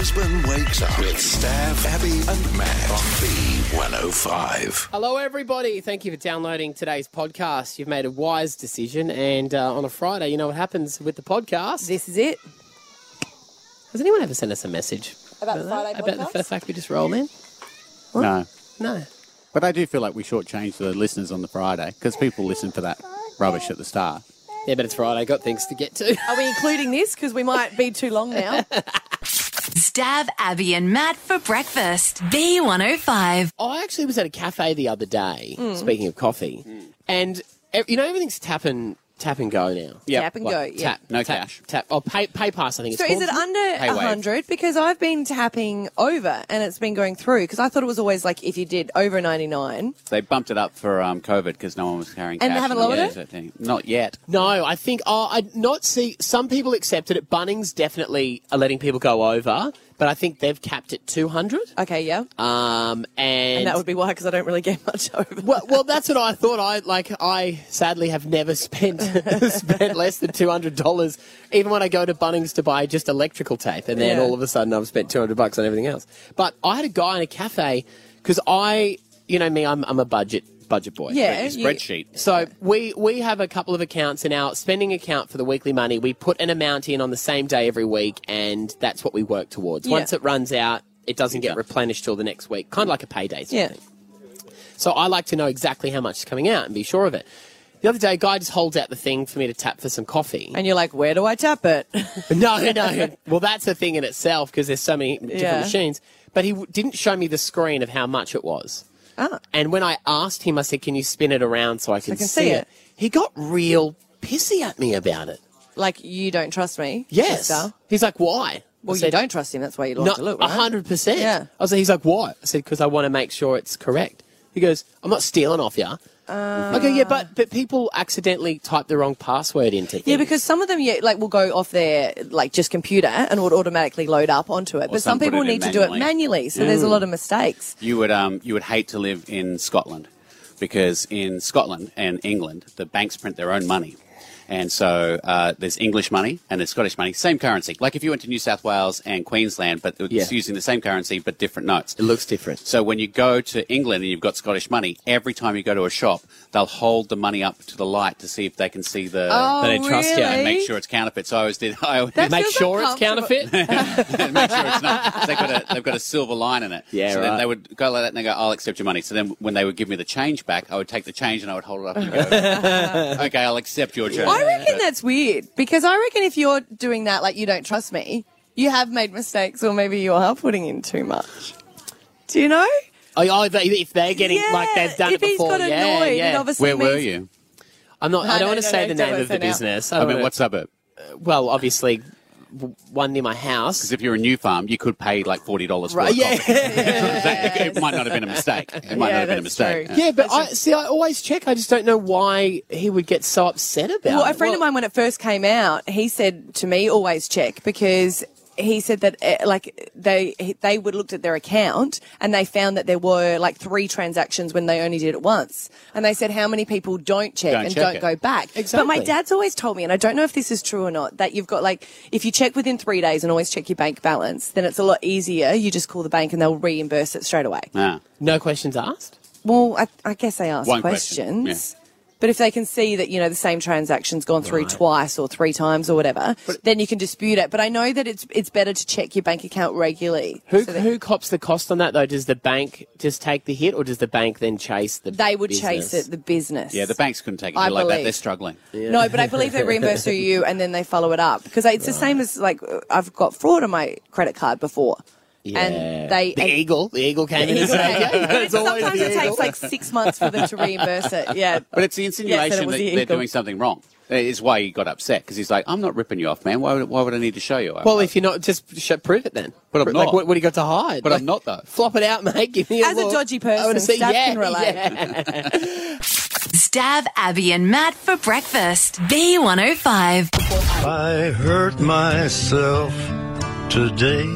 Brisbane wakes up with Stav, Abby, and Matt on B105. Hello, everybody. Thank you for downloading today's podcast. You've made a wise decision, and uh, on a Friday, you know what happens with the podcast. This is it. Has anyone ever sent us a message About the Friday about the podcast? f- fact we just roll in? No. No. But I do feel like we shortchanged the listeners on the Friday because people listen for that rubbish at the start. Yeah, but it's Friday. I got things to get to. Are we including this? Because we might be too long now. Stav Abby and Matt for breakfast. B105. I actually was at a cafe the other day. Mm. Speaking of coffee, and e- you know everything's tap and tap and go now. Yeah. Tap and go, yeah. Tap, no Tap, cash. Tap. Oh, pay, pay pass. I think it's So is called. it under Hey, a wave. 100? Because I've been tapping over and it's been going through. Because I thought it was always like if you did over 99. They bumped it up for um, COVID because no one was carrying And they haven't in the lowered years, it? I think. Not yet. No, I think oh, I not see. Some people accepted it. Bunnings definitely are letting people go over, but I think they've capped it two hundred. Okay, yeah. Um, and, And that would be why, because I don't really get much over. well, well, that's what I thought. I like. I sadly have never spent spent less than two hundred dollars, even when I go to Bunnings to buy just electrical tape, and then Yeah. all of a sudden I've spent two hundred bucks on everything else. But I had a guy in a cafe because I, you know me, I'm I'm a budget budget boy. Yeah. Your you- spreadsheet. So we we have a couple of accounts in our spending account for the weekly money. We put an amount in on the same day every week, and that's what we work towards. Yeah. Once it runs out, it doesn't get replenished till the next week, kind of like a payday. Sort Yeah. Of thing. So I like to know exactly how much is coming out and be sure of it. The other day, a guy just holds out the thing for me to tap for some coffee. And you're like, where do I tap it? no, no. Well, that's a thing in itself because there's so many different Yeah. machines. But he w- didn't show me the screen of how much it was. Ah. And when I asked him, I said, "Can you spin it around so I can, can see it." He got real pissy at me about it. like, you don't trust me? Yes. sister? He's like, "Why?" Well, I you don't trust him. That's why you like No, to look, a right? hundred percent. Yeah. I was like, he's like, "Why?" I said, "Because I want to make sure it's correct." He goes, "I'm not stealing off you." I go, "Yeah, but but people accidentally type the wrong password into things." Yeah, because some of them, yeah, like will go off their like just computer and would automatically load up onto it. but some some people need to do it manually. manually, so there's a lot of mistakes. You would um, you would hate to live in Scotland because in Scotland and England the banks print their own money. And so uh, there's English money and there's Scottish money, same currency. Like if you went to New South Wales and Queensland, but it's Yeah. using the same currency but different notes. it looks different. So when you go to England and you've got Scottish money, every time you go to a shop, they'll hold the money up to the light to see if they can see the Oh, they trust you. and make sure it's counterfeit. So I always did. I always Make sure it's counterfeit. make sure it's not. They've got a they've got a silver line in it. Yeah, So then they would go like that and they go, "I'll accept your money." So then when they would give me the change back, I would take the change and I would hold it up and go, "Okay, I'll accept your change." I reckon that's weird because I reckon if you're doing that, like you don't trust me, you have made mistakes, or maybe you are putting in too much. Do you know? Oh, oh, they- if they're getting yeah, like they've done if it before, he's got yeah, annoyed, yeah. it obviously Where were means- you? I'm not. No, I don't no, want to no, say no, the don't name wanna of the now. business. I don't mean, wanna- what suburb? Well, obviously, w- one near my house. Because if you're a New Farm, you could pay like forty dollars for Right, a yeah. coffee. it, it might not have been a mistake. It might Yeah, not have been a mistake. true. Yeah, but I see. I always check. I just don't know why he would get so upset about Well, it. a friend of mine, when it first came out, he said to me, "Always check," because he said that uh, like they they would looked at their account and they found that there were like three transactions when they only did it once, and they said how many people don't check Don't and check don't it. go back. Exactly. But my dad's always told me, and I don't know if this is true or not, that you've got like if you check within three days and always check your bank balance, then it's a lot easier. You just call the bank and they'll reimburse it straight away. Ah. no questions asked. Well, I, I guess they ask One question, questions. But if they can see that, you know, the same transaction's gone through twice or three times or whatever, then you can dispute it. But I know that it's it's better to check your bank account regularly. Who so that who cops the cost on that though? Does the bank just take the hit, or does the bank then chase the? they would chase it, the business. Yeah, the banks couldn't take it I like that. believe. They're struggling. No, but I believe they reimburse through you and then they follow it up. Because it's the same as, like, I've got fraud on my credit card before. Yeah. And they. the and- eagle, the eagle came in. Eagle and said, came. "Okay." But It's always sometimes it eagle. takes like six months for them to reimburse it. Yeah. But it's the Yes, insinuation that it was that the they're doing something wrong. Is why he got upset because he's like, "I'm not ripping you off, man. Why would, why would I need to show you?" i Well, if you're not, just sh- prove it then. But I'm like, not. What, what do you got to hide? But Like, I'm not, though. Flop it out, mate. Give me a As a dodgy person. I wanna see, Steph yeah, can relate. yeah. Stav Abby and Matt for breakfast. B105. I hurt myself today.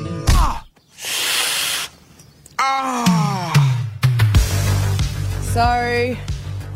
So,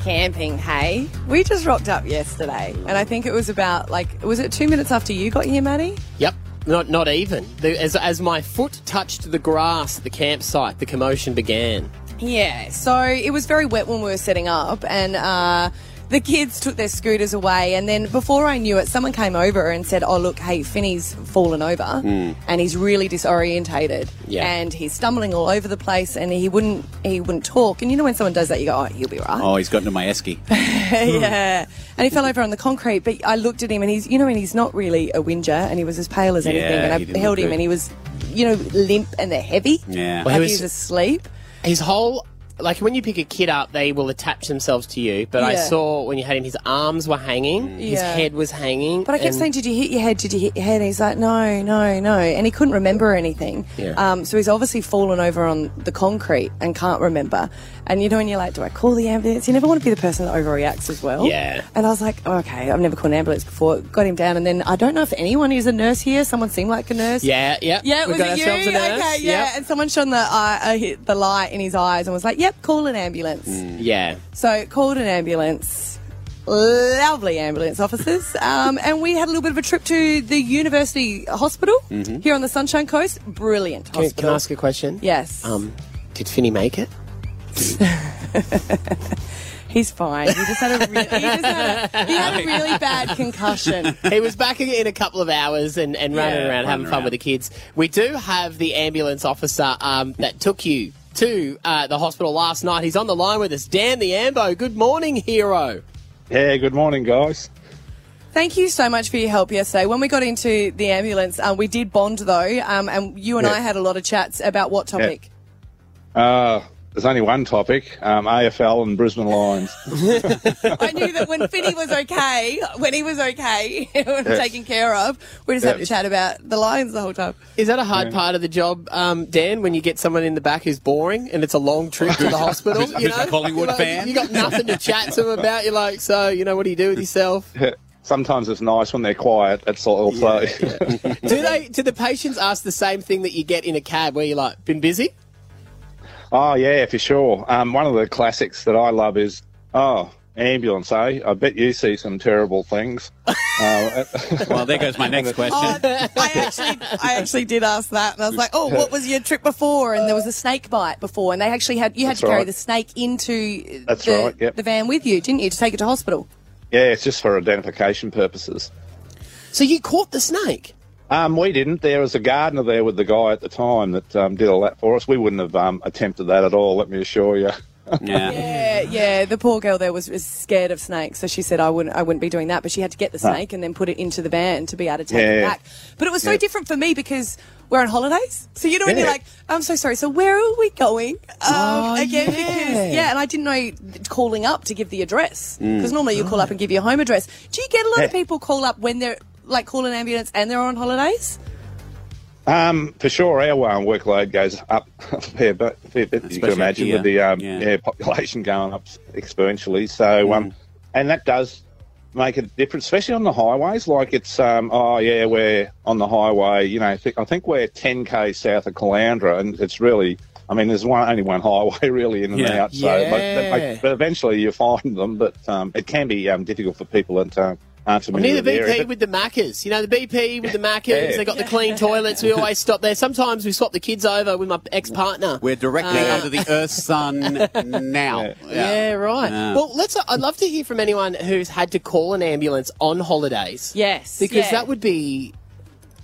camping, hey? We just rocked up yesterday, and I think it was about like, was it two minutes after you got here, Maddie? Yep. Not not even. The, as as my foot touched the grass at the campsite, the commotion began. Yeah, so it was very wet when we were setting up, and uh, the kids took their scooters away. And then before I knew it, someone came over and said, "Oh, look, hey, Finney's fallen over, hmm. and he's really disorientated, Yeah. and he's stumbling all over the place, and he wouldn't he wouldn't talk." And you know when someone does that, you go, "Oh, he'll be right." Oh, he's got into my esky. yeah. And he fell over on the concrete, but I looked at him and he's, you know, and he's not really a whinger and he was as pale as Yeah, anything. and he I didn't held him good. and he was, you know, limp and they're heavy. Yeah. Well, Like he he was- was asleep. His whole like when you pick a kid up, they will attach themselves to you. But I Yeah. saw when you had him, his arms were hanging, his Yeah. head was hanging. But I kept and- saying, Did you hit your head? Did you hit your head? And he's like, No, no, no. And he couldn't remember anything. Yeah. Um, so he's obviously fallen over on the concrete and can't remember. And you know, when you're like, Do I call the ambulance? You never want to be the person that overreacts as well. Yeah. And I was like, oh, Okay, I've never called an ambulance before. Got him down. And then I don't know if anyone is a nurse here. Someone seemed like a nurse. Yeah, yeah, Yeah, we was got it you? ourselves a nurse. Okay, yeah. Yep. And someone shone the eye, uh, hit the light in his eyes and was like, "Yep, call an ambulance." yeah. So called an ambulance. Lovely ambulance officers, um, and we had a little bit of a trip to the university hospital here on the Sunshine Coast. Brilliant Can, hospital. can I ask a question? Yes, Um, did Finney make it? he's fine. He just had a really, he just had a, he had a really bad concussion. he was back in a couple of hours and, and running Yeah, around having running fun around. with the kids. We do have the ambulance officer um, that took you to uh, the hospital last night. He's on the line with us. Dan the Ambo. Good morning, hero. Yeah, good morning, guys. Thank you so much for your help yesterday. When we got into the ambulance, um, we did bond though, um, and you and Yeah. I had a lot of chats about what topic. Uh, there's only one topic um, AFL and Brisbane Lions. I knew that when Finney was okay, when he was okay, and taken care of, we just had to chat about the Lions the whole time. Is that a hard part of the job, um, Dan, when you get someone in the back who's boring and it's a long trip to the hospital? Who's- you who's a know? Collingwood like, fan? You got nothing to chat to them about. You're like, so, you know, what do you do with yourself? Sometimes it's nice when they're quiet. That's all. So, do they? Do the patients ask the same thing that you get in a cab, where you're like, been busy? Oh yeah, for sure. Um, one of the classics that I love is oh ambulance. Eh? I bet you see some terrible things. uh, Well, there goes my next question. Oh, I actually, I actually did ask that, and I was like, "Oh, what was your trip before?" And there was a snake bite before, and they actually had you had That's to carry right. the snake into That's the, right, yep. the van with you, didn't you, to take it to hospital? yeah, it's just for identification purposes. So you caught the snake. Um, we didn't. There was a gardener there with the guy at the time that um, did all that for us. We wouldn't have um, attempted that at all. Let me assure you. Yeah. Yeah, yeah. The poor girl there was, was scared of snakes, so she said, "I wouldn't, I wouldn't be doing that." But she had to get the snake and then put it into the van to be able to take it back. But it was so Yeah. different for me because we're on holidays. So you know, when you're like, "I'm so sorry." So where are we going um, Oh, again? yeah. Because yeah, and I didn't know calling up to give the address Mm. because normally you call up and give your home address. Do you get a lot of people call up when they're like call an ambulance and they're on holidays? Um, for sure, our um, workload goes up a fair bit, fair bit you Especially can imagine, here. with the um, Yeah. yeah. population going up exponentially. So, um, and that does make a difference, especially on the highways. Like it's, um, oh yeah, we're on the highway. You know, I think, I think we're 10k south of Caloundra, and it's really. I mean, there's one only one highway really in and Yeah. out. So, but, Yeah. but, but eventually you find them. But um, it can be um, difficult for people that uh, aren't I'm near the with the area. BP with the Maccas. You know, the BP with the Maccas, Yeah. they got the clean toilets. We always stop there. Sometimes we swap the kids over with my ex partner. We're directly Uh, under the Earth's sun now. Yeah. Yeah, right. Yeah. Well, let's. I'd love to hear from anyone who's had to call an ambulance on holidays. Yes, because yeah. that would be,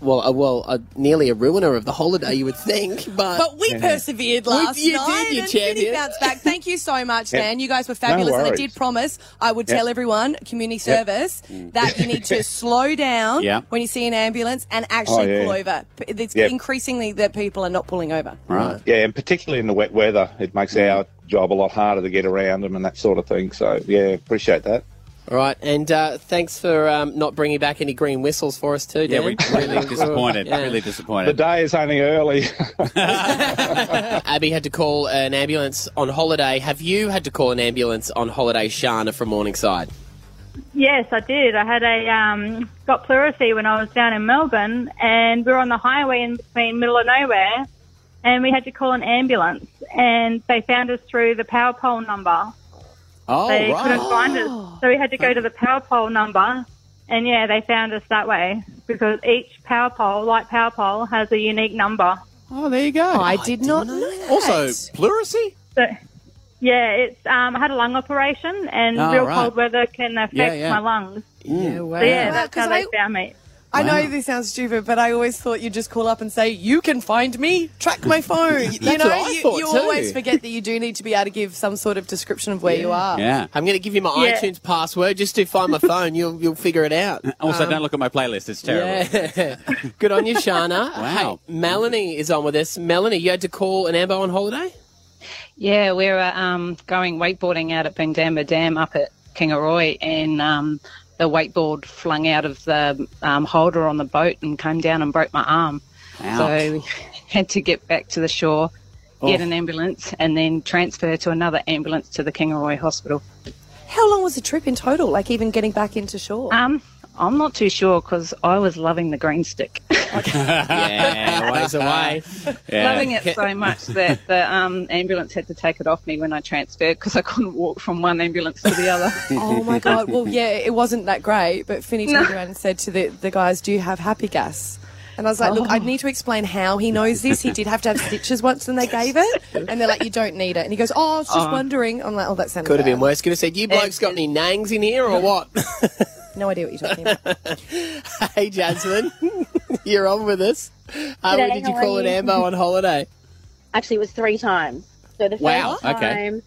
well, a, well, a, nearly a ruiner of the holiday, you would think. But, But we persevered last you did, night you and champion. Finny bounced back. Thank you so much, Yeah. Dan. You guys were fabulous, No and I worries. did promise I would tell everyone, community service, mm. that you need to slow down Yeah. when you see an ambulance and actually Oh, yeah. pull over. P- It's Yeah. increasingly that people are not pulling over. Right. Yeah, and particularly in the wet weather, it makes mm. our job a lot harder to get around them and that sort of thing. So, yeah, appreciate that. All right, and uh, thanks for um, not bringing back any green whistles for us too. Yeah, Dan. we really disappointed. Yeah. Really disappointed. The day is only early. Abby had to call an ambulance on holiday. Have you had to call an ambulance on holiday, Shana from Morningside? Yes, I did. I had a um, got pleurisy when I was down in Melbourne, and we were on the highway in between middle of nowhere, and we had to call an ambulance, and they found us through the power pole number. Oh, They right. couldn't find us, so we had to go to the power pole number and yeah, they found us that way because each power pole, light power pole, has a unique number. Oh, there you go. I did not know that. Also, pleurisy? So, yeah, it's um, I had a lung operation, and Oh, real right. cold weather can affect Yeah, yeah. my lungs. Yeah, wow. So yeah, that's how they I- found me. I know this sounds stupid, but I always thought you'd just call up and say, "You can find me, track my phone." you That's know, what I you, thought you too. always forget that you do need to be able to give some sort of description of where you are. Yeah. I'm going to give you my Yeah. iTunes password just to find my phone. You'll you'll figure it out. Also, don't look at my playlist. It's terrible. Yeah. Good on you, Shana. Wow. Hey, Melanie is on with us. Melanie, you had to call an Ambo on holiday? Yeah, we were um, going wakeboarding out at Boondooma Dam up at Kingaroy, and um, the wakeboard flung out of the um, holder on the boat and came down and broke my arm. Ouch. So we had to get back to the shore, get Oh. an ambulance, and then transfer to another ambulance to the Kingaroy Hospital. How long was the trip in total? Like even getting back into shore? Um, I'm not too sure because I was loving the green stick. Yeah, ways away. Yeah. loving it so much that the um, ambulance had to take it off me when I transferred because I couldn't walk from one ambulance to the other. oh my god! Well, yeah, it wasn't that great. But Finney turned around and said to the the guys, "Do you have happy gas?" And I was like, "Look, I need to explain how he knows this. He did have to have stitches once and they gave it, and they're like, you don't need it." And he goes, "Oh, I was just wondering." I'm like, "Oh, that sounds Could have been worse. Could have said, you blokes got any nangs in here or what? No idea what you're talking about." hey, Jasmine, you're on with us. Uh, G'day, did you call an you? Ambo on holiday? Actually, it was three times. So the first Wow, time, okay.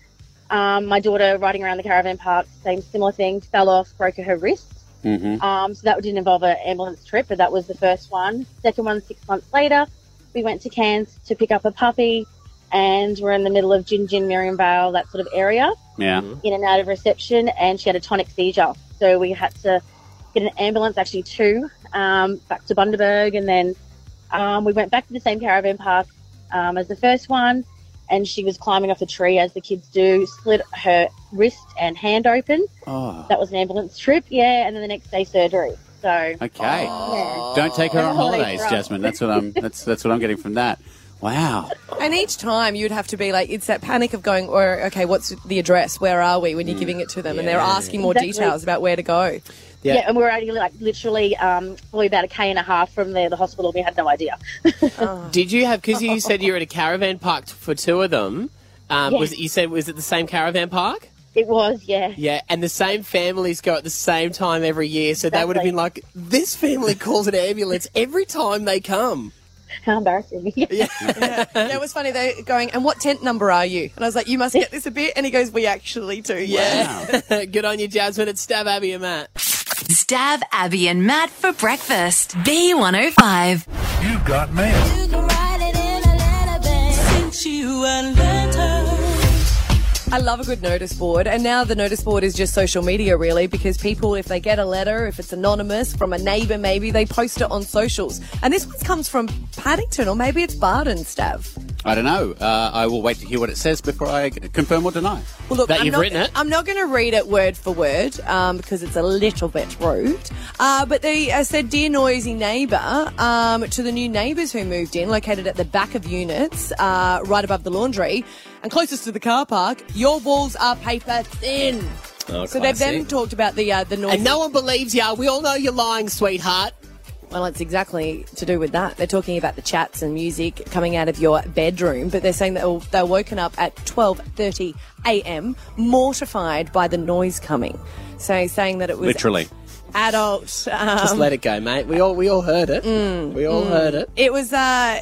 um, my daughter riding around the caravan park, same similar thing, fell off, broke her wrist. Mhm. Um, so that didn't involve an ambulance trip, but that was the first one. Second one, six months later, we went to Cairns to pick up a puppy, and we're in the middle of Gin Gin, Miriam Vale, that sort of area, Yeah. in and out of reception, and she had a tonic seizure. So we had to get an ambulance, actually two, um, back to Bundaberg, and then um, we went back to the same caravan park um, as the first one, and she was climbing off a tree as the kids do, split her wrist and hand open. Oh. That was an ambulance trip, yeah, and then the next day surgery. So Okay. yeah. Don't take her on Holidays holidays, are up. Jasmine. That's what I'm. That's that's what I'm getting from that. Wow. And each time you'd have to be like, it's that panic of going, or okay, what's the address? Where are we? When you're giving it to them, and they're asking more Exactly. details about where to go. Yeah. Yeah. and we were only like literally um, probably about a k and a half from the, the hospital. We had no idea. Did you have, because you said you were at a caravan park for two of them, um, Yes. was it, you said, was it the same caravan park? It was, yeah. Yeah, and the same families go at the same time every year, so they would have been like, this family calls an ambulance every time they come. How embarrassing. Yeah, it was funny. They going, and what tent number are you? And I was like, you must get this a bit. And he goes, we actually do. Yeah. Wow. Good on you, Jasmine. It's Stav Abby and Matt. Stav Abby and Matt for breakfast. B105. You got mail. I love a good notice board, and now the notice board is just social media, really, because people, if they get a letter, if it's anonymous from a neighbour, maybe they post it on socials. And this one comes from Paddington, or maybe it's Bardon, Stav. I don't know. Uh, I will wait to hear what it says before I confirm or deny. Well, look, That I'm you've not, written it? I'm not going to read it word for word um, because it's a little bit rude. Uh, but they uh, said, "Dear noisy neighbour," um, to the new neighbours who moved in, located at the back of units, uh, right above the laundry and closest to the car park. Your walls are paper thin. Oh, so they've then talked about the uh, the noise. And no one believes you. We all know you're lying, sweetheart. Well, it's exactly to do with that. They're talking about the chats and music coming out of your bedroom, but they're saying that they're woken up at 12:30 a.m. mortified by the noise coming. So saying that it was Literally. adult. Um, Just let it go, mate. We all we all heard it. Mm. we all heard it. it was uh,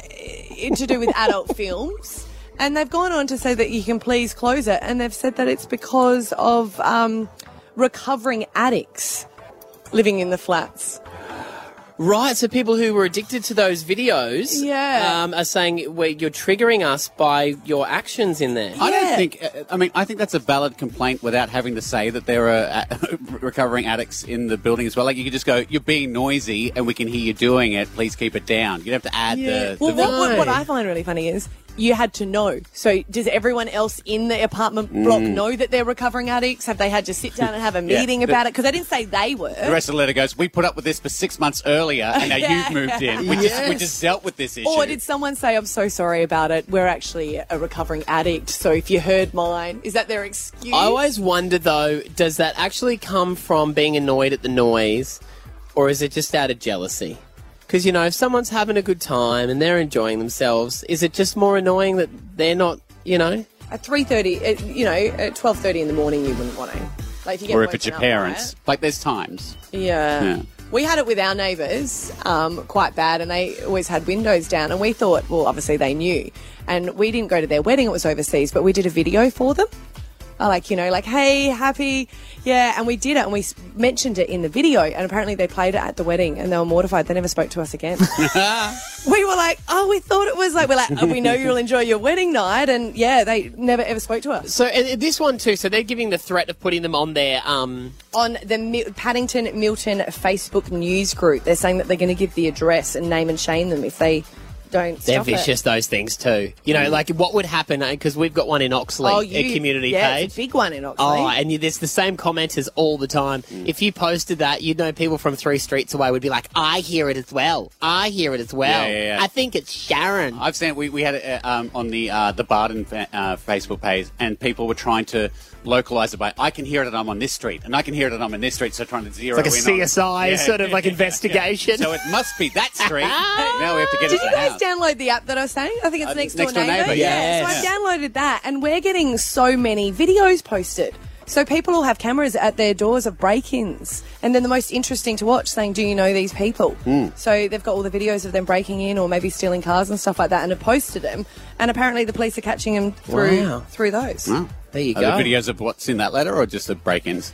to do with adult films. And they've gone on to say that you can please close it. And they've said that it's because of um, recovering addicts living in the flats. Right, so people who were addicted to those videos Yeah. um, are saying well, you're triggering us by your actions in there. I don't think. uh, I mean, I think that's a valid complaint without having to say that there are uh, recovering addicts in the building as well. Like you could just go, "You're being noisy, and we can hear you doing it. Please keep it down." You don't have to add the. Well, the what, what, what I find really funny is you had to know. So, does everyone else in the apartment block mm. know that they're recovering addicts? Have they had to sit down and have a Yeah. meeting The- about it? Because they didn't say they were. the rest of the letter goes, "We put up with this for six months earlier, and now Yeah. you've moved in. We just we just dealt with this issue." or did someone say, I'm so sorry about it? We're actually a recovering addict. So, if you heard mine, is that their excuse? I always wonder though, does that actually come from being annoyed at the noise? or is it just out of jealousy? Because you know, if someone's having a good time and they're enjoying themselves, is it just more annoying that they're not? You know, At three thirty, you know, at twelve thirty in the morning, you wouldn't want to. Like if you get or if it's your woken up parents. Like there's times. Yeah. Yeah. We had it with our neighbours um, quite bad, and they always had windows down. And we thought, well, obviously they knew. And we didn't go to their wedding; it was overseas. But we did a video for them. Uh, like you know, like hey, happy, yeah. And we did it, and we mentioned it in the video. And apparently, they played it at the wedding, and they were mortified. They never spoke to us again. we were like, oh, we thought it was like we're like, oh, we know you'll enjoy your wedding night, and yeah, they never ever spoke to us. so and this one too. So they're giving the threat of putting them on their um. on the Mi- Paddington Milton Facebook news group. They're saying that they're going to give the address and name and shame them if they don't. They're stop it. vicious, those things too. You know, like what would happen because we've got one in Oxley, Oh, a community yeah, page. It's a big one in Oxley. Oh, and you, there's the same commenters all the time. If you posted that, you'd know people from three streets away would be like, "I hear it as well. I hear it as well. Yeah, yeah, yeah. I think it's Sharon." I've seen we, we had it uh, um, on the uh, the Bardon fa- uh, Facebook page, and people were trying to localize it by I can hear it and I'm on this street, and I can hear it and I'm on this street, so trying to zero It's like a in on- CSI Yeah, sort of like yeah, investigation. So it must be that street. now we have to get Did it you guys house. download the app that I was saying? I think it's Uh, next, Next door Door neighbor. Neighbour, yeah. yes. So I've downloaded that, and we're getting so many videos posted. So people will have cameras at their doors of break-ins, and then the most interesting to watch, saying, "Do you know these people?" Hmm. So they've got all the videos of them breaking in, or maybe stealing cars and stuff like that, and have posted them. And apparently, the police are catching them through Wow. through those. Oh. there you Are go. the videos of what's in that letter, or just the break-ins?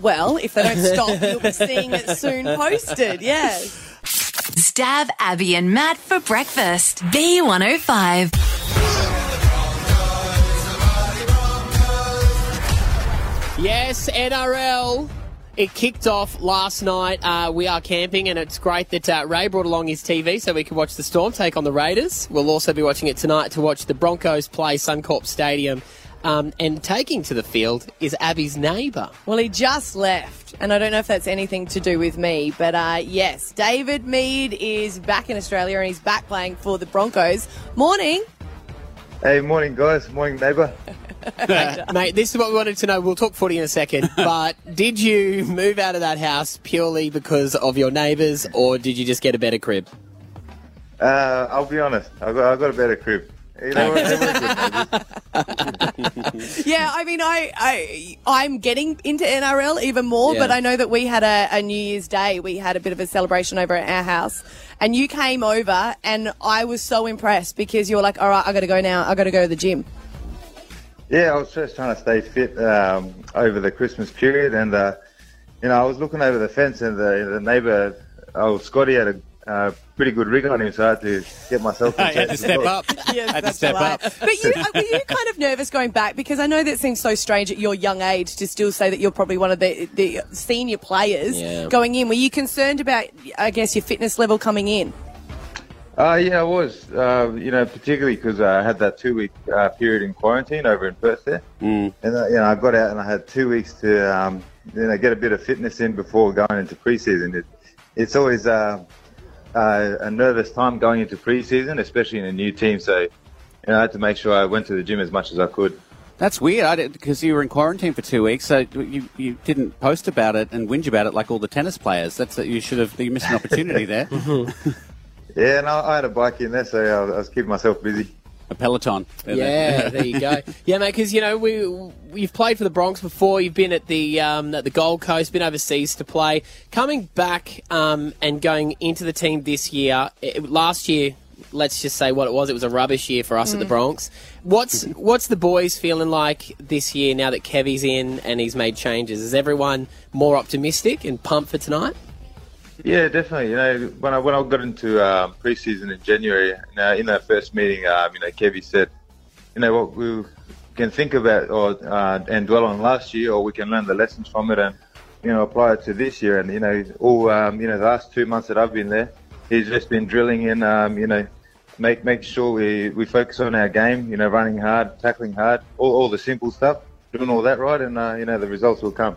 Well, if they don't stop, you'll be seeing it soon posted. Yes. Stav Abby and Matt for breakfast. B105. Yes, NRL. It kicked off last night. Uh, we are camping, and it's great that uh, Ray brought along his TV so we can watch the Storm take on the Raiders. We'll also be watching it tonight to watch the Broncos play Suncorp Stadium. Um, and taking to the field is Abby's neighbour. Well, he just left, and I don't know if that's anything to do with me, but uh, yes, David Mead is back in Australia and he's back playing for the Broncos. Morning. Hey, morning, guys. Morning, neighbour. Mate, this is what we wanted to know. We'll talk footy in a second. But did you move out of that house purely because of your neighbours, or did you just get a better crib? Uh, I'll be honest. I got, I got a better crib. You know what? They were good neighbours. Yeah, I mean, I, I I'm getting into NRL even more, Yeah. but I know that we had a, a New Year's Day. We had a bit of a celebration over at our house, and you came over, and I was so impressed because you were like, "All right, I got to go now. I got to go to the gym." Yeah, I was just trying to stay fit um, over the Christmas period, and uh, you know, I was looking over the fence, and the, the neighbour, oh Scotty, had a uh, pretty good rig on him, so I had to get myself. I had to step as well. up. Yes, had to that's step right. up. But you, uh, were you kind of nervous going back because I know that seems so strange at your young age to still say that you're probably one of the the senior players Yeah. going in. Were you concerned about, I guess, your fitness level coming in? Uh, yeah, I was. Uh, you know, particularly because I had that two-week uh, period in quarantine over in Perth there, Mm. and uh, you know, I got out and I had two weeks to um, you know get a bit of fitness in before going into preseason. It, it's always uh, uh, a nervous time going into preseason, especially in a new team. So, you know, I had to make sure I went to the gym as much as I could. That's weird, I did because you were in quarantine for two weeks, so you, you didn't post about it and whinge about it like all the tennis players. That's that you should have you missed an opportunity there. Yeah, and I, I had a bike in there, so I was, keeping myself busy. A peloton. Yeah, there you go. Yeah, mate, because you know we you've played for the Broncs before. You've been at the um, at the Gold Coast, been overseas to play. Coming back um, and going into the team this year. It, last year, let's just say what it was. It was a rubbish year for us at the Broncs. What's what's the boys feeling like this year now that Kevy's in and he's made changes? Is everyone more optimistic and pumped for tonight? Yeah, definitely. You know, when I when I got into um, preseason in January, know, in that first meeting, um, you know, Kevy said, you know, what we can think about or uh, and dwell on last year, or we can learn the lessons from it and you know apply it to this year. And you know, all um, you know, the last two months that I've been there, he's just been drilling in, um, you know, make make sure we we focus on our game. You know, running hard, tackling hard, all, all the simple stuff, doing all that right, and uh, you know, the results will come.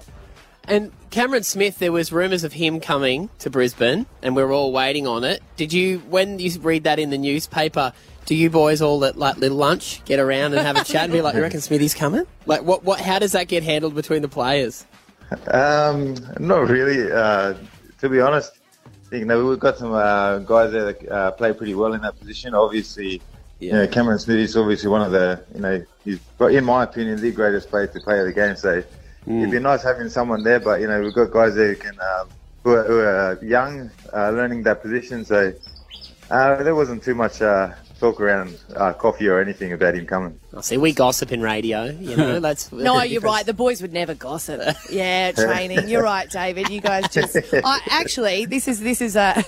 And Cameron Smith, there was rumours of him coming to Brisbane, and we are all waiting on it. Did you, when you read that in the newspaper, do you boys all at like little lunch get around and have a chat and be like, "You reckon Smithy's coming?" Like, what, what, how does that get handled between the players? Um, not really. Uh, to be honest, you know, we've got some uh, guys there that uh, play pretty well in that position. Obviously, you know, Cameron Smith is obviously one of the, you know, he's, but in my opinion, the greatest player to play the game. So it'd be nice having someone there, but, you know, we've got guys there who can, um, who, are, who are young, uh, learning that position. So uh, there wasn't too much uh, talk around uh, coffee or anything about him coming. I see. We gossip in radio. You know, that's No, you're right. The boys would never gossip. Yeah, training. You're right, David. You guys just. I, actually, this is this is a.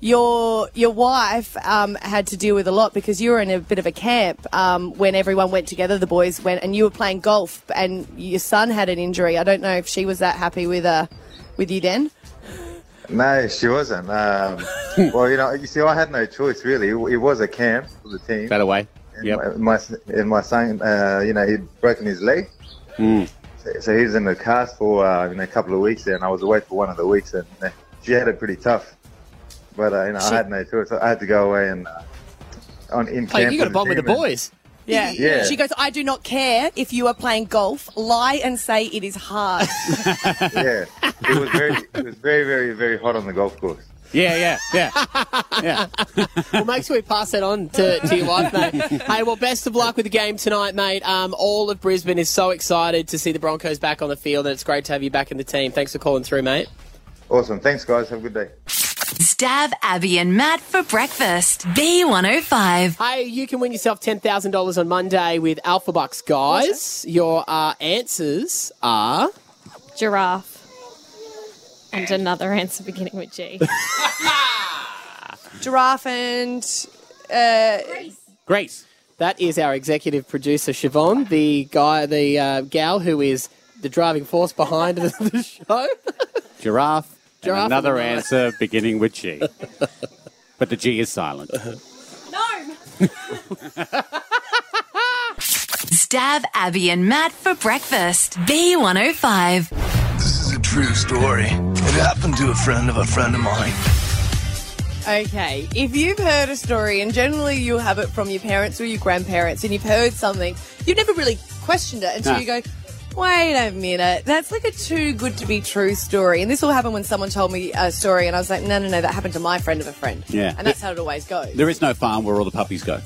Your your wife um, had to deal with a lot because you were in a bit of a camp um, when everyone went together. The boys went, and you were playing golf, and your son had an injury. I don't know if she was that happy with uh, with you then. No, she wasn't. Um, well, you know, you see, I had no choice really. It, it was a camp for the team. Better way. And Yep. My, and my son, uh, you know, he'd broken his leg. Mm. So, so he was in the cast for uh, you know, a couple of weeks there, and I was away for one of the weeks, and uh, she had it pretty tough. But uh, you know, She- I had no choice. I had to go away and uh, on in Oh, camp. you got to bond with the boys. Yeah. Yeah. She goes, I do not care if you are playing golf. Lie and say it is hard. yeah, it was very, it was very, very, very hot on the golf course. Yeah, yeah, yeah. yeah. well, make sure we pass that on to, to your wife, mate. hey, well, best of luck with the game tonight, mate. Um, all of Brisbane is so excited to see the Broncos back on the field, and it's great to have you back in the team. Thanks for calling through, mate. Awesome. Thanks, guys. Have a good day. Stav Abby and Matt for breakfast. B105. Hey, you can win yourself $10,000 on Monday with Alpha Bucks, guys. Your uh, answers are. Giraffe. And another answer beginning with G. Giraffe and. Uh, Grace. That is our executive producer, Siobhan, the guy, the uh, gal who is the driving force behind the, the show. Giraffe. And Giraffe another and answer beginning with G. but the G is silent. No! Stav Abby and Matt for breakfast. B105. This is a true story. It happened to a friend of a friend of mine. Okay, if you've heard a story, and generally you'll have it from your parents or your grandparents, and you've heard something, you've never really questioned it until Nah. you go, wait a minute, that's like a too good to be true story. And this all happened when someone told me a story, and I was like, no, no, no, that happened to my friend of a friend. Yeah. And that's how it always goes. There is no farm where all the puppies go.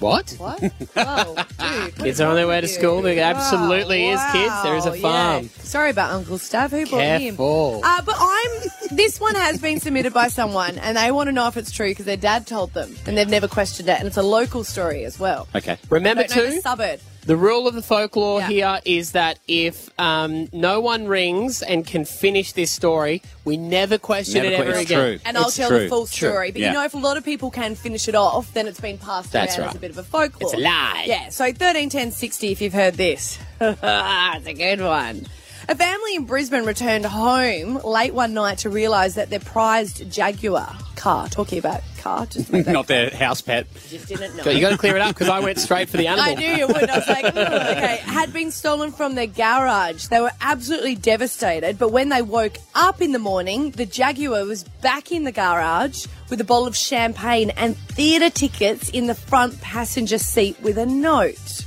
What? What? Whoa, dude. Kids are on their way to school. There absolutely is, kids. There is a farm. yeah. Sorry about Uncle Stav. Who brought Careful. him? Uh, but I'm. This one has been submitted by someone, and they want to know if it's true because their dad told them, and they've never questioned it, and it's a local story as well. Okay. Remember I don't know to the suburb. The rule of the folklore Yeah. here is that if um, no one rings and can finish this story, we never question Never it ever que- it's again. true. And I'll tell true. the full True. story. But Yeah. you know, if a lot of people can finish it off, then it's been passed That's around right. as a bit of a folklore. It's a lie. Yeah, so 13, 10, 60 if you've heard this. it's a good one. A family in Brisbane returned home late one night to realise that their prized Jaguar car, talking about car, just make that Not their house pet. just didn't know. So you got to clear it up because I went straight for the animal. I knew you would. I was like, "Hmm, okay, had been stolen from their garage. They were absolutely devastated. But when they woke up in the morning, the Jaguar was back in the garage with a bottle of champagne and theatre tickets in the front passenger seat with a note.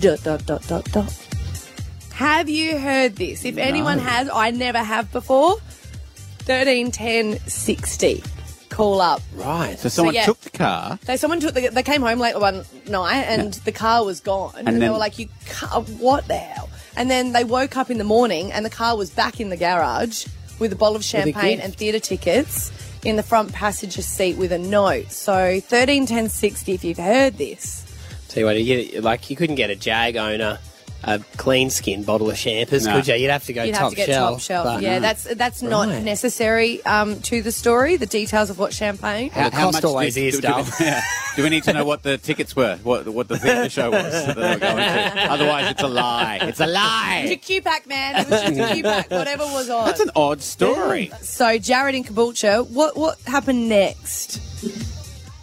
Dot dot dot dot dot. Have you heard this? If anyone has, I never have before. 13 10 60. Call up. Right. So someone yeah. took the car. They someone took the, they came home late one night and the car was gone and, they then- were like you ca- what the hell and then they woke up in the morning and the car was back in the garage with a bottle of champagne gift. and theatre tickets in the front passenger seat with a note so 13 10 60 if you've heard this Tell you what, you, like you couldn't get a Jag owner a clean skin bottle of champers, No. could you? You'd have to go you'd top have to get shelf. top shelf but- yeah that's that's not Right. necessary um, to the story the details of what champagne Well, the cost always do, is, do, do, we, yeah. do we need to know what the tickets were? What what the theatre show was that they were going to? Otherwise, it's a lie. It's a lie. to QPAC man it was just a QPAC whatever was on That's an odd story. So, Jared in Caboolture, what what happened next?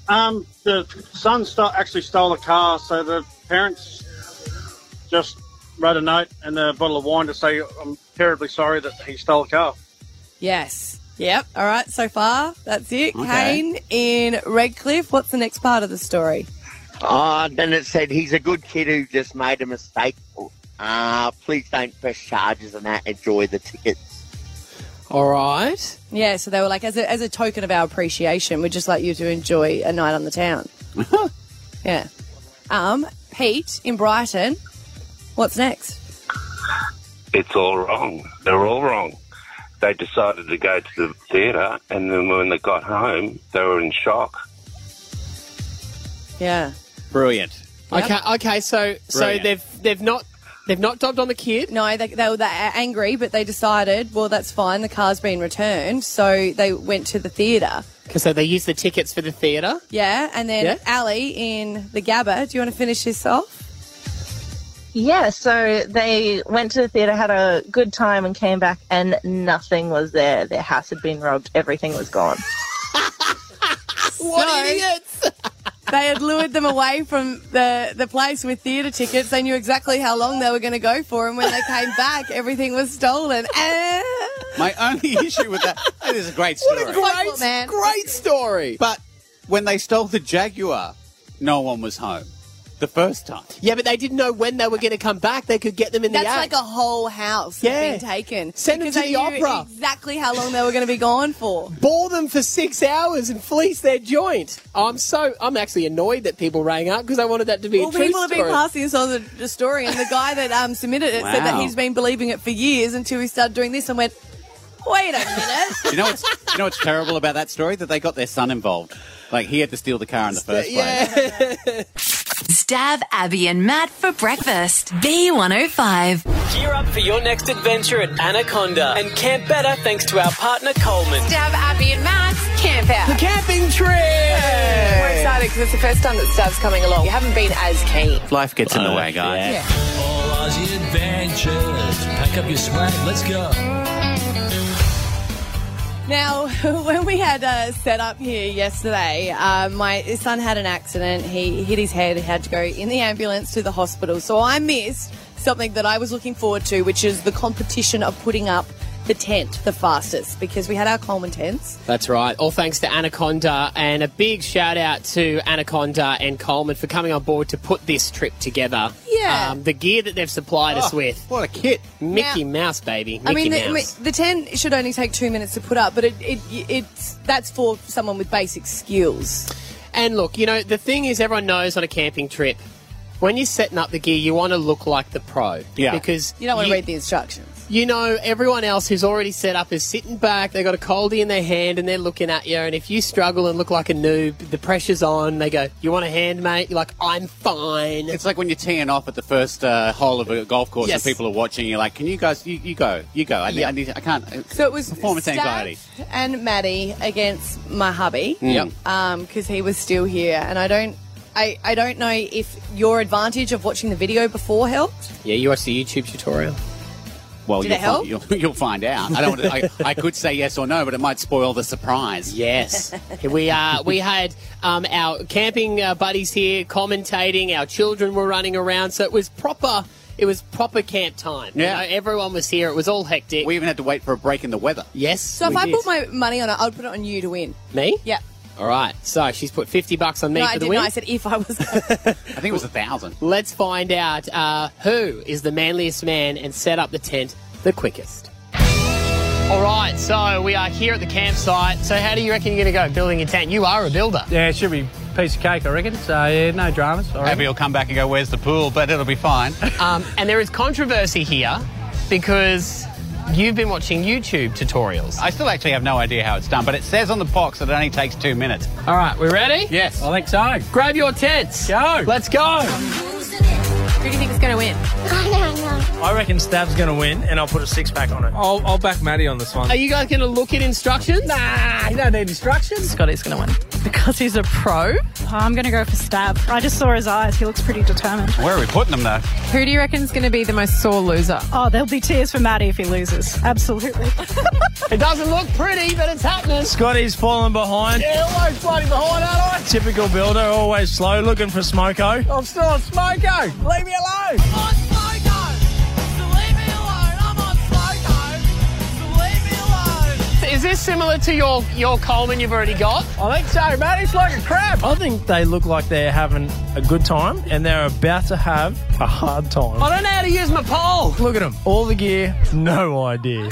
Um, the son sto- actually stole a car, so the parents just wrote a note and a bottle of wine to say, "I'm terribly sorry that he stole a car." Yes. Yep. All right. So far, that's it. Okay. Kane in Redcliffe. What's the next part of the story? Uh, then it said he's a good kid who just made a mistake. Uh, please don't press charges on that. Enjoy the tickets. All right. Yeah, so they were like, as a, as a token of our appreciation, we'd just like you to enjoy a night on the town. yeah. Um, Pete in Brighton, what's next? It's all wrong. They're all wrong. They decided to go to the theatre, and then when they got home, they were in shock. Yeah. Brilliant. Okay. Okay. So so Brilliant. they've they've not they've not dobbed on the kid. No, they, they were that angry, but they decided, well, that's fine. The car's been returned, so they went to the theatre. So they used the tickets for the theatre. Yeah, and then Yeah. Ali in the Gabba. Do you want to finish this off? Yeah, so they went to the theatre, had a good time, and came back, and nothing was there. Their house had been robbed, everything was gone. What idiots! they had lured them away from the, the place with theatre tickets. They knew exactly how long they were going to go for, and when they came back, everything was stolen. Eh. My only issue with that, that is a great story. What a great, man. great story. But when they stole the Jaguar, no one was home. The first time. Yeah, but they didn't know when they were going to come back. They could get them in the That's act. like a whole house Yeah. had been taken. Send them to they the knew opera. Exactly how long they were going to be gone for. Bore them for six hours and fleece their joint. I'm so I'm actually annoyed that people rang up because I wanted that to be Well, a true people have story. been passing this on the, the story, and the guy that um, submitted it said that he's been believing it for years until he started doing this and went, wait a minute. You know what's you know what's terrible about that story? That they got their son involved. Like he had to steal the car in the first place. Stav Abby and Matt for breakfast. B105. Gear up for your next adventure at Anaconda and camp better thanks to our partner Coleman. Stav Abby and Matt's camp out. The camping trip. We're excited because it's the first time that Stav's coming along. You haven't been as keen. Life gets in the oh, way, guys. All Aussie adventures. Pack up your swag. Let's go. Now, when we had uh, set up here yesterday, uh, my son had an accident. He hit his head. Had to go in the ambulance to the hospital. So I missed something that I was looking forward to, which is the competition of putting up the tent the fastest because we had our Coleman tents. That's right. All thanks to Anaconda, and a big shout out to Anaconda and Coleman for coming on board to put this trip together. Yeah. Um, the gear that they've supplied us Oh, with. What a kit. Mickey Mouse, baby. Mickey I mean, the, Mouse. I mean, the tent should only take two minutes to put up, but it, it it's that's for someone with basic skills. And look, you know, the thing is, everyone knows on a camping trip, when you're setting up the gear, you want to look like the pro. Yeah. Because You don't want to read the instructions. You know, everyone else who's already set up is sitting back, they've got a coldie in their hand and they're looking at you. And if you struggle and look like a noob, the pressure's on. They go, You want a hand, mate? You're like, I'm fine. It's like when you're teeing off at the first uh, hole of a golf course Yes. and people are watching. You're like, "Can you guys? You, you go, you go. I, need- Yeah. I, need, I can't." Uh, so it was performance Stav anxiety. and Maddie against my hubby. Mm. Yep. because um, he was still here, and I don't. I, I don't know if your advantage of watching the video before helped. Yeah, you watch the YouTube tutorial. Well, Did you'll, it help? Find, you'll, you'll find out. I don't. I, I could say yes or no, but it might spoil the surprise. Yes, we uh, we had um, our camping uh, buddies here commentating. Our children were running around, so it was proper. It was proper camp time. You Yeah. know, everyone was here. It was all hectic. We even had to wait for a break in the weather. yes. So if we I did. put my money on it, I'd put it on you to win. me, Yeah. All right. So she's put fifty bucks on me no, for I the didn't. win. I said if I was. I think it was a thousand. Let's find out uh, who is the manliest man and set up the tent the quickest. All right, so we are here at the campsite. So how do you reckon you're going to go building a tent? You are a builder. Yeah, it should be piece of cake, I reckon. So, yeah, no dramas. I reckon. Maybe he'll come back and go, "Where's the pool?" But it'll be fine. Um, and there is controversy here because you've been watching YouTube tutorials. I still actually have no idea how it's done, but it says on the box that it only takes two minutes. All right, we ready? Yes. I think so. Grab your tents. Go. Let's go. Who do you think is going to win? I reckon Stav's going to win, and I'll put a six pack on it. I'll, I'll back Maddie on this one. Are you guys going to look at instructions? Nah, you don't need instructions. Scotty's going to win because he's a pro. I'm going to go for Stav. I just saw his eyes. He looks pretty determined. Where are we putting them though? Who do you reckon's going to be the most sore loser? Oh, there'll be tears for Maddie if he loses. Absolutely. It doesn't look pretty, but it's happening. Scotty's falling behind. Yeah, always bloody behind, aren't I? Typical builder, always slow, looking for Smoko. I'm still on Smoko. Leave me alone. This similar to your, your Coleman you've already got? I think so, mate. It's like a crab. I think they look like they're having a good time, and they're about to have a hard time. I don't know how to use my pole. Look at them. All the gear, no idea.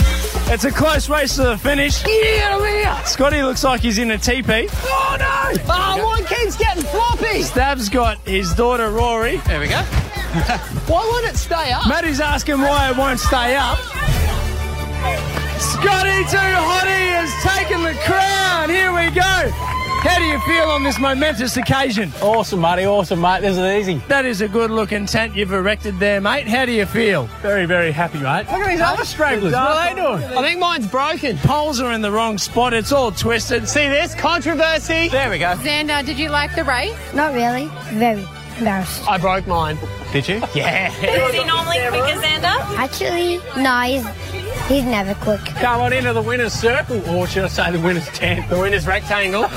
It's a close race to the finish. Get over here! Scotty looks like he's in a teepee. Oh no! Oh, my kid's getting floppy! Stav's got his daughter Rory. There we go. Why won't it stay up? Maddie's asking why it won't stay up. Scotty Too Hottie has taken the crown. Here we go. How do you feel on this momentous occasion? Awesome, Marty. Awesome, mate. This is easy. That is a good looking tent you've erected there, mate. How do you feel? Very, very happy, mate. Look at these other stragglers. What are they doing? I think mine's broken. Poles are in the wrong spot. It's all twisted. See this? Controversy. There we go. Xander, did you like the race? Not really. Very embarrassed. I broke mine. Did you? Yeah. Is he normally quick as Xander? Actually, no, he's, he's never quick. Come on into the winner's circle, or should I say the winner's tent? The winner's rectangle.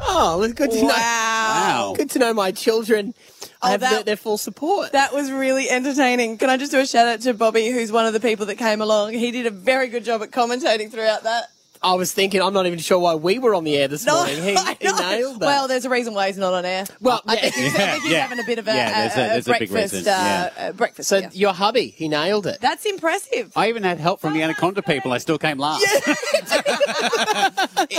oh, it's good to know. Wow. Good to know my children Oh, have that- their, their full support. That was really entertaining. Can I just do a shout out to Bobby, who's one of the people that came along? He did a very good job at commentating throughout that. I was thinking, I'm not even sure why we were on the air this No, morning. He, he nailed that. Well, there's a reason why he's not on air. Well, I think he's, I think he's Yeah. having a bit of a, Yeah, there's a- a- a there's a big breakfast. reason, uh, yeah. uh, breakfast. so yeah. your hubby, he nailed it. That's impressive. I even had help from the Anaconda people. I still came last.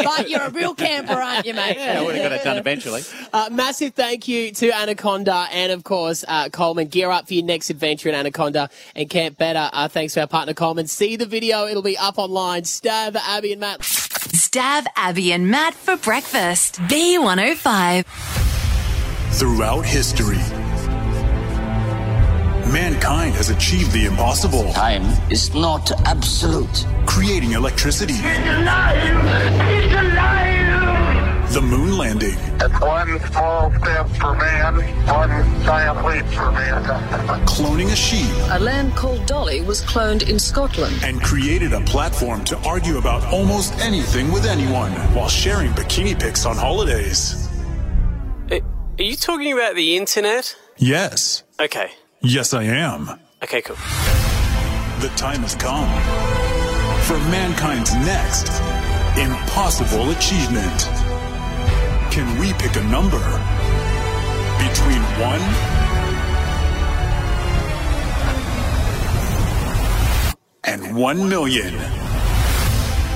but you're a real camper, aren't you, mate? Yeah, I would have got it done eventually. Uh, massive thank you to Anaconda and, of course, uh, Coleman. Gear up for your next adventure in Anaconda and Camp Better. Uh, thanks to our partner Coleman. See the video; it'll be up online. Stav, Abby, and Matt. Stav Abby and Matt for breakfast. B105. Throughout history, mankind has achieved the impossible. Time is not absolute. Creating electricity. The moon landing. One small step for man, one giant leap for mankind. Cloning a sheep. A lamb called Dolly was cloned in Scotland. And created a platform to argue about almost anything with anyone while sharing bikini pics on holidays. Are you talking about the internet? Yes. Okay. Yes, I am. Okay, cool. The time has come for mankind's next impossible achievement. Can we pick a number between one and one million?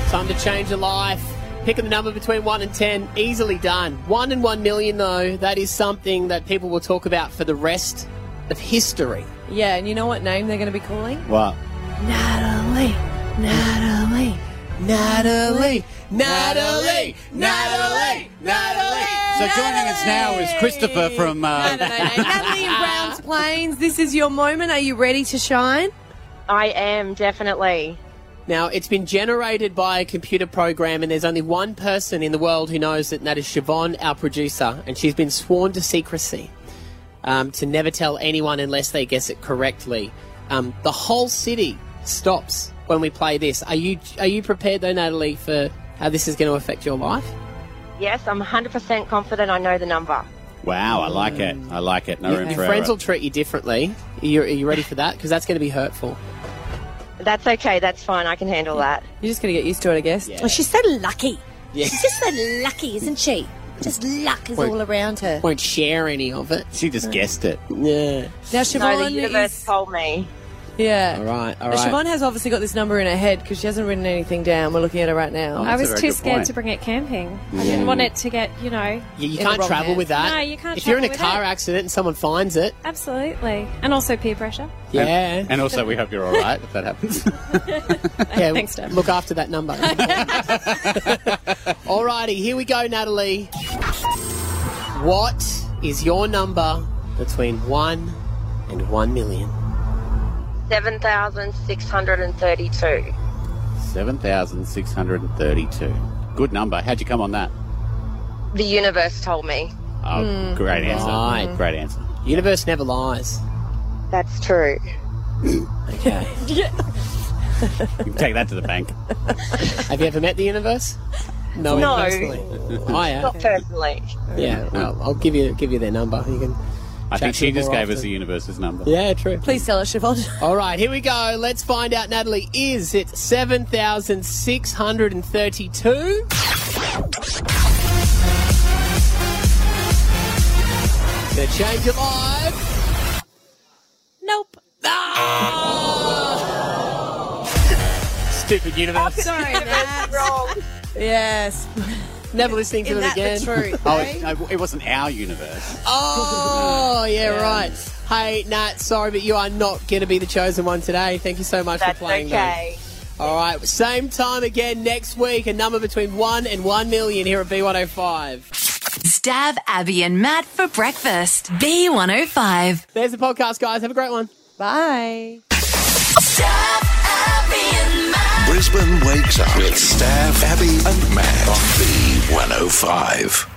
Time to change a life. Picking the number between 1 and 10, easily done. 1 and 1 million, though, that is something that people will talk about for the rest of history. Yeah, and you know what name they're going to be calling? What? Natalie. Natalie. Natalie. Natalie. Natalie. Natalie. So joining us now is Christopher from. Uh, Natalie in Browns Plains, this is your moment. Are you ready to shine? I am definitely. Now, it's been generated by a computer program, and there's only one person in the world who knows it, and that is Siobhan, our producer, and she's been sworn to secrecy um, to never tell anyone unless they guess it correctly. Um, the whole city stops when we play this. Are you are you prepared though, Natalie, for how this is going to affect your life? Yes, I'm 100% confident I know the number. wow, I like it. I like it. No Your- room your for friends error. will treat you differently. Are you, are you ready for that? Because that's going to be hurtful. That's okay. That's fine. I can handle that. You're just going to get used to it, I guess. Yeah. Oh, she's so lucky. Yeah. She's just so lucky, isn't she? Just luck is Wait. all around her. Won't share any of it. She just guessed it. Yeah. Now, no, Siobhan the universe is- told me. Yeah. All right. All Now, right. Siobhan has obviously got this number in her head because she hasn't written anything down. We're looking at her right now. Oh, I was too scared to bring it camping. I didn't want it to get, you know. Yeah, you in can't wrong travel hands. with that. No, you can't If you're in a car it. accident and someone finds it, Absolutely. And also peer pressure. yeah. And, and also, we hope you're all right if that happens. yeah, Thanks, Deb. Look after that number. Alrighty, here we go, Natalie. What is your number between one and one million? 7,632. 7,632. Good number. How'd you come on that? The universe told me. Oh, hmm. great answer. Right. Great answer. Universe never lies. That's true. Okay. You can take that to the bank. Have you ever met the universe? No, No. personally. I have. Not personally. Yeah, well, I'll give you give you their number. You can. I think she just more gave us the universe's number. Yeah, true. Please tell us, Siobhan. All right, here we go. Let's find out, Natalie. Is it 7,632? Gonna change your life. Nope. Ah! Stupid universe. Sorry, Nat. wrong. Yes. Never listening to Isn't it that again. the truth? Oh, eh? it, no, it wasn't our universe. Oh, yeah, right. Hey, Nat, sorry, but you are not going to be the chosen one today. Thank you so much That's for playing. okay. though. All right, same time again next week. A number between one and one million here at B105. Stav Abby and Matt for breakfast. B105. There's the podcast, guys. Have a great one. Bye. Brisbane wakes up with Stav, Abby, and Matt on B105.